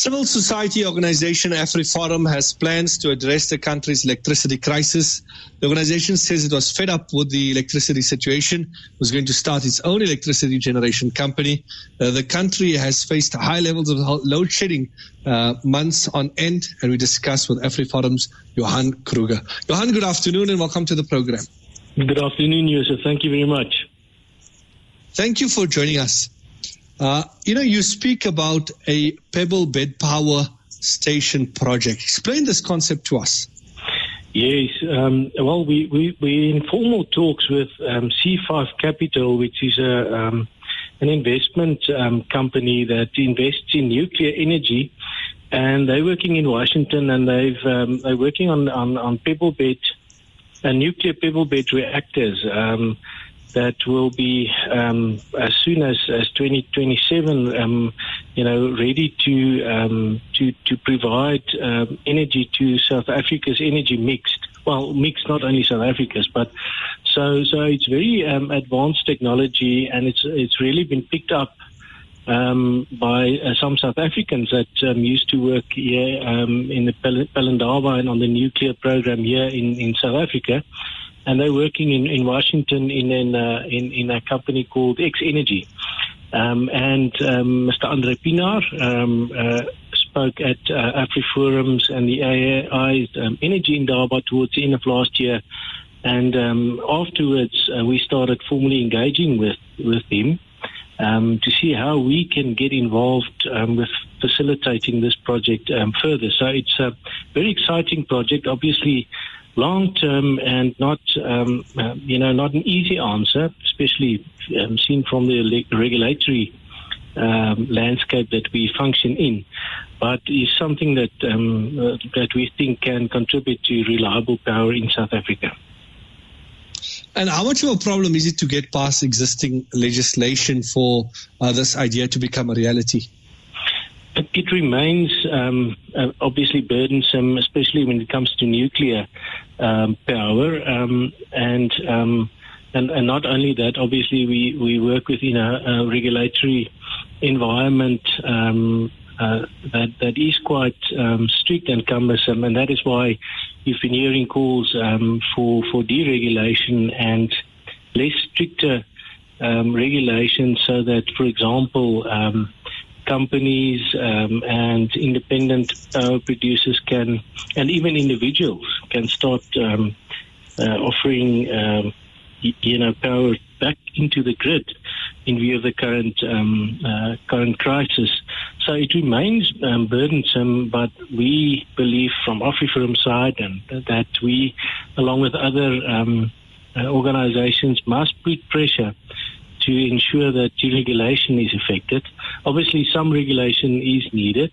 Civil society organization AfriForum has plans to address the country's electricity crisis. The organization says it was fed up with the electricity situation, was going to start its own electricity generation company. Uh, the country has faced high levels of load shedding uh, months on end, and we discuss with AfriForum's Johan Kruger. Johan, good afternoon and welcome to the program. Good afternoon, Yusuf. Thank you very much. Thank you for joining us. Uh, you know, you speak about a pebble bed power station project. Explain this concept to us. Yes, um, well, we, we, we're in formal talks with um, C5 Capital, which is a, um, an investment um, company that invests in nuclear energy. And they're working in Washington and they've, um, they're working on, on, on pebble bed, uh, nuclear pebble bed reactors. That will be um, as soon as, as 2027, um, you know, ready to um, to to provide um, energy to South Africa's energy mixed. Well, mixed not only South Africa's, but so so it's very um, advanced technology, and it's it's really been picked up um, by uh, some South Africans that used to work here um, in the Pelindaba and on the nuclear program here in, in South Africa and they're working in, in Washington in uh, in, in a company called X Energy. Um, and um, Mr. Andre Pienaar um, uh, spoke at uh, AfriForums and the AI's um, Energy Indaba towards the end of last year. And um, afterwards, uh, we started formally engaging with, with him um, to see how we can get involved um, with facilitating this project um, further. So it's a very exciting project. Obviously, long term and not, um, uh, you know, not an easy answer, especially um, seen from the regulatory um, landscape that we function in, but is something that um, uh, that we think can contribute to reliable power in South Africa. And how much of a problem is it to get past existing legislation for uh, this idea to become a reality? It remains um, uh, obviously burdensome, especially when it comes to nuclear um, hour, Um, and, um, and, and not only that, obviously we, we work within a, a regulatory environment um, uh, that that is quite um, strict and cumbersome, and that is why you've been hearing calls um, for for deregulation and less stricter regulations, so that, for example, companies um, and independent power producers can, and even individuals can start um, uh, offering, um, you know, power back into the grid in view of the current um, uh, current crisis. So it remains um, burdensome, but we believe from AfriForum side and that we, along with other um, uh, organizations, must put pressure to ensure that deregulation is effective. Obviously, some regulation is needed,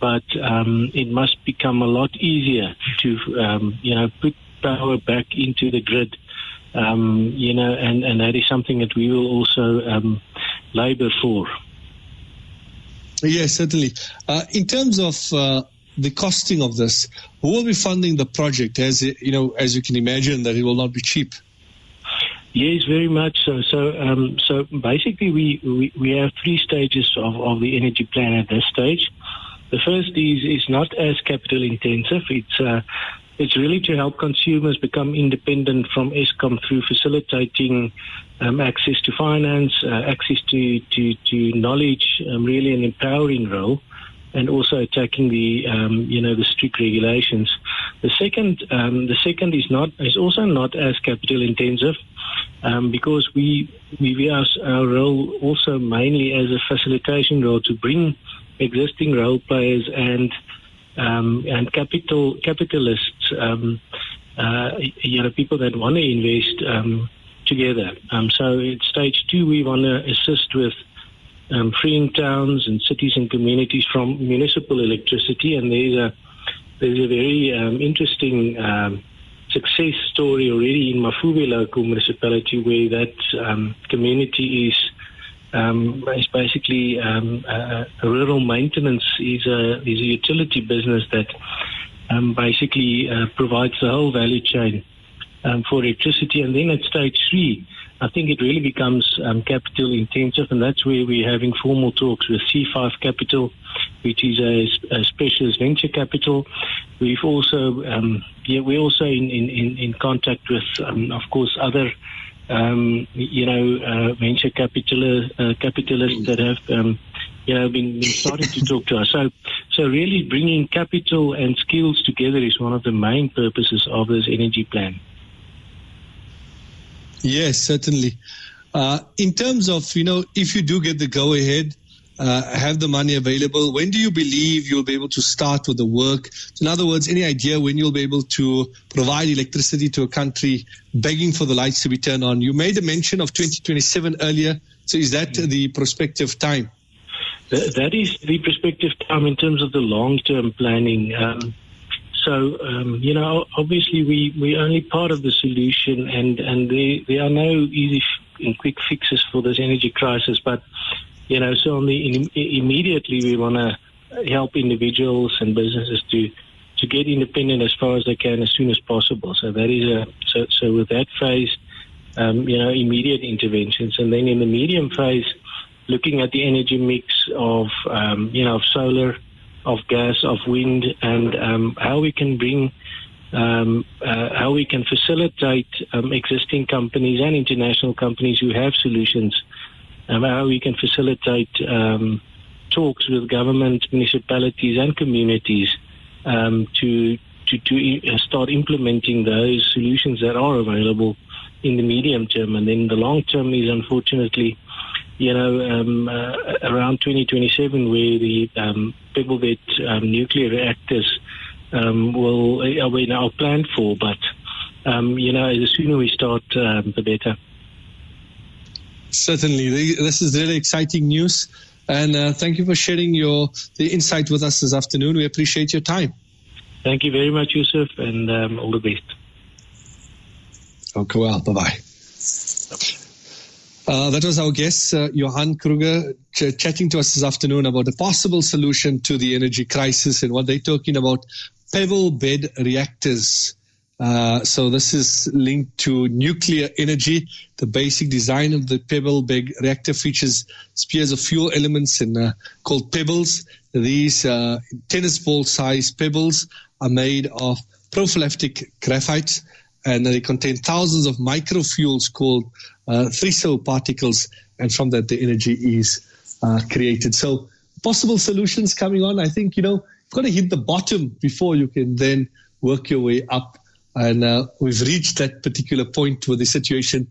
but um, it must become a lot easier to, um, you know, put power back into the grid. Um, you know, and, and that is something that we will also um, labour for. Yes, certainly. Uh, in terms of uh, the costing of this, who will be funding the project? As you know, as you can imagine, that it will not be cheap. Yes, very much so. So, um, so basically, we, we, we have three stages of, of the energy plan at this stage. The first is is not as capital intensive. It's uh, it's really to help consumers become independent from Eskom through facilitating um, access to finance, uh, access to to, to knowledge, um, really an empowering role, and also attacking the um, you know the strict regulations. The second um, the second is not is also not as capital intensive um, because we we view our, role also mainly as a facilitation role to bring existing role players and um, and capital capitalists, um, uh, you know, people that want to invest um, together. Um, so at stage two, we want to assist with um, freeing towns and cities and communities from municipal electricity, and there's a there's a very um, interesting success story already in Mafube local municipality where that um, community is um, is basically um, rural maintenance is a is a utility business that um, basically uh, provides the whole value chain um, for electricity. And then at stage three, I think it really becomes um, capital intensive, and that's where we're having formal talks with C5 Capital which is a, a specialist venture capital. We've also, um, yeah, we're also in, in, in contact with, um, of course, other, um, you know, uh, venture capital, uh, capitalists that have, um, you know, been, been starting to talk to us. So, so really bringing capital and skills together is one of the main purposes of this energy plan. Yes, certainly. Uh, in terms of, you know, if you do get the go ahead, uh, have the money available, when do you believe you'll be able to start with the work? So in other words, any idea when you'll be able to provide electricity to a country begging for the lights to be turned on? You made a mention of 2027 earlier. So is that the prospective time? That is the prospective time in terms of the long term planning. Um, so, um, you know, obviously we, we're only part of the solution and, and there, there are no easy and quick fixes for this energy crisis. But, you know, so on the, in, immediately we want to help individuals and businesses to, to get independent as far as they can as soon as possible. So that is a, so, so with that phase, um, you know, immediate interventions. And then in the medium phase, looking at the energy mix of, um, you know, of solar, of gas, of wind, and um, how we can bring, um, uh, how we can facilitate um, existing companies and international companies who have solutions, how we can facilitate um, talks with government, municipalities, and communities um, to to, to start implementing those solutions that are available in the medium term, and then the long term is unfortunately you know, um, uh, around 2027, where the um, Pebble Bed um, nuclear reactors um, will are we now planned for. But um, you know, the sooner we start, um, the better. Certainly, this is really exciting news, and uh, thank you for sharing your the insight with us this afternoon. We appreciate your time. Thank you very much, Yusuf, and all the best. Okay, well, bye bye. Uh, that was our guest, uh, Johan Kruger, ch- chatting to us this afternoon about a possible solution to the energy crisis and what they're talking about pebble bed reactors. Uh, so this is linked to nuclear energy. The basic design of the pebble bed reactor features spheres of fuel elements and uh, called pebbles. These uh, tennis ball sized pebbles are made of pyrolytic graphite and they contain thousands of microfuels called uh, TRISO particles, and from that the energy is uh, created. So possible solutions coming on. I think you know you've got to hit the bottom before you can then work your way up. And uh, we've reached that particular point where the situation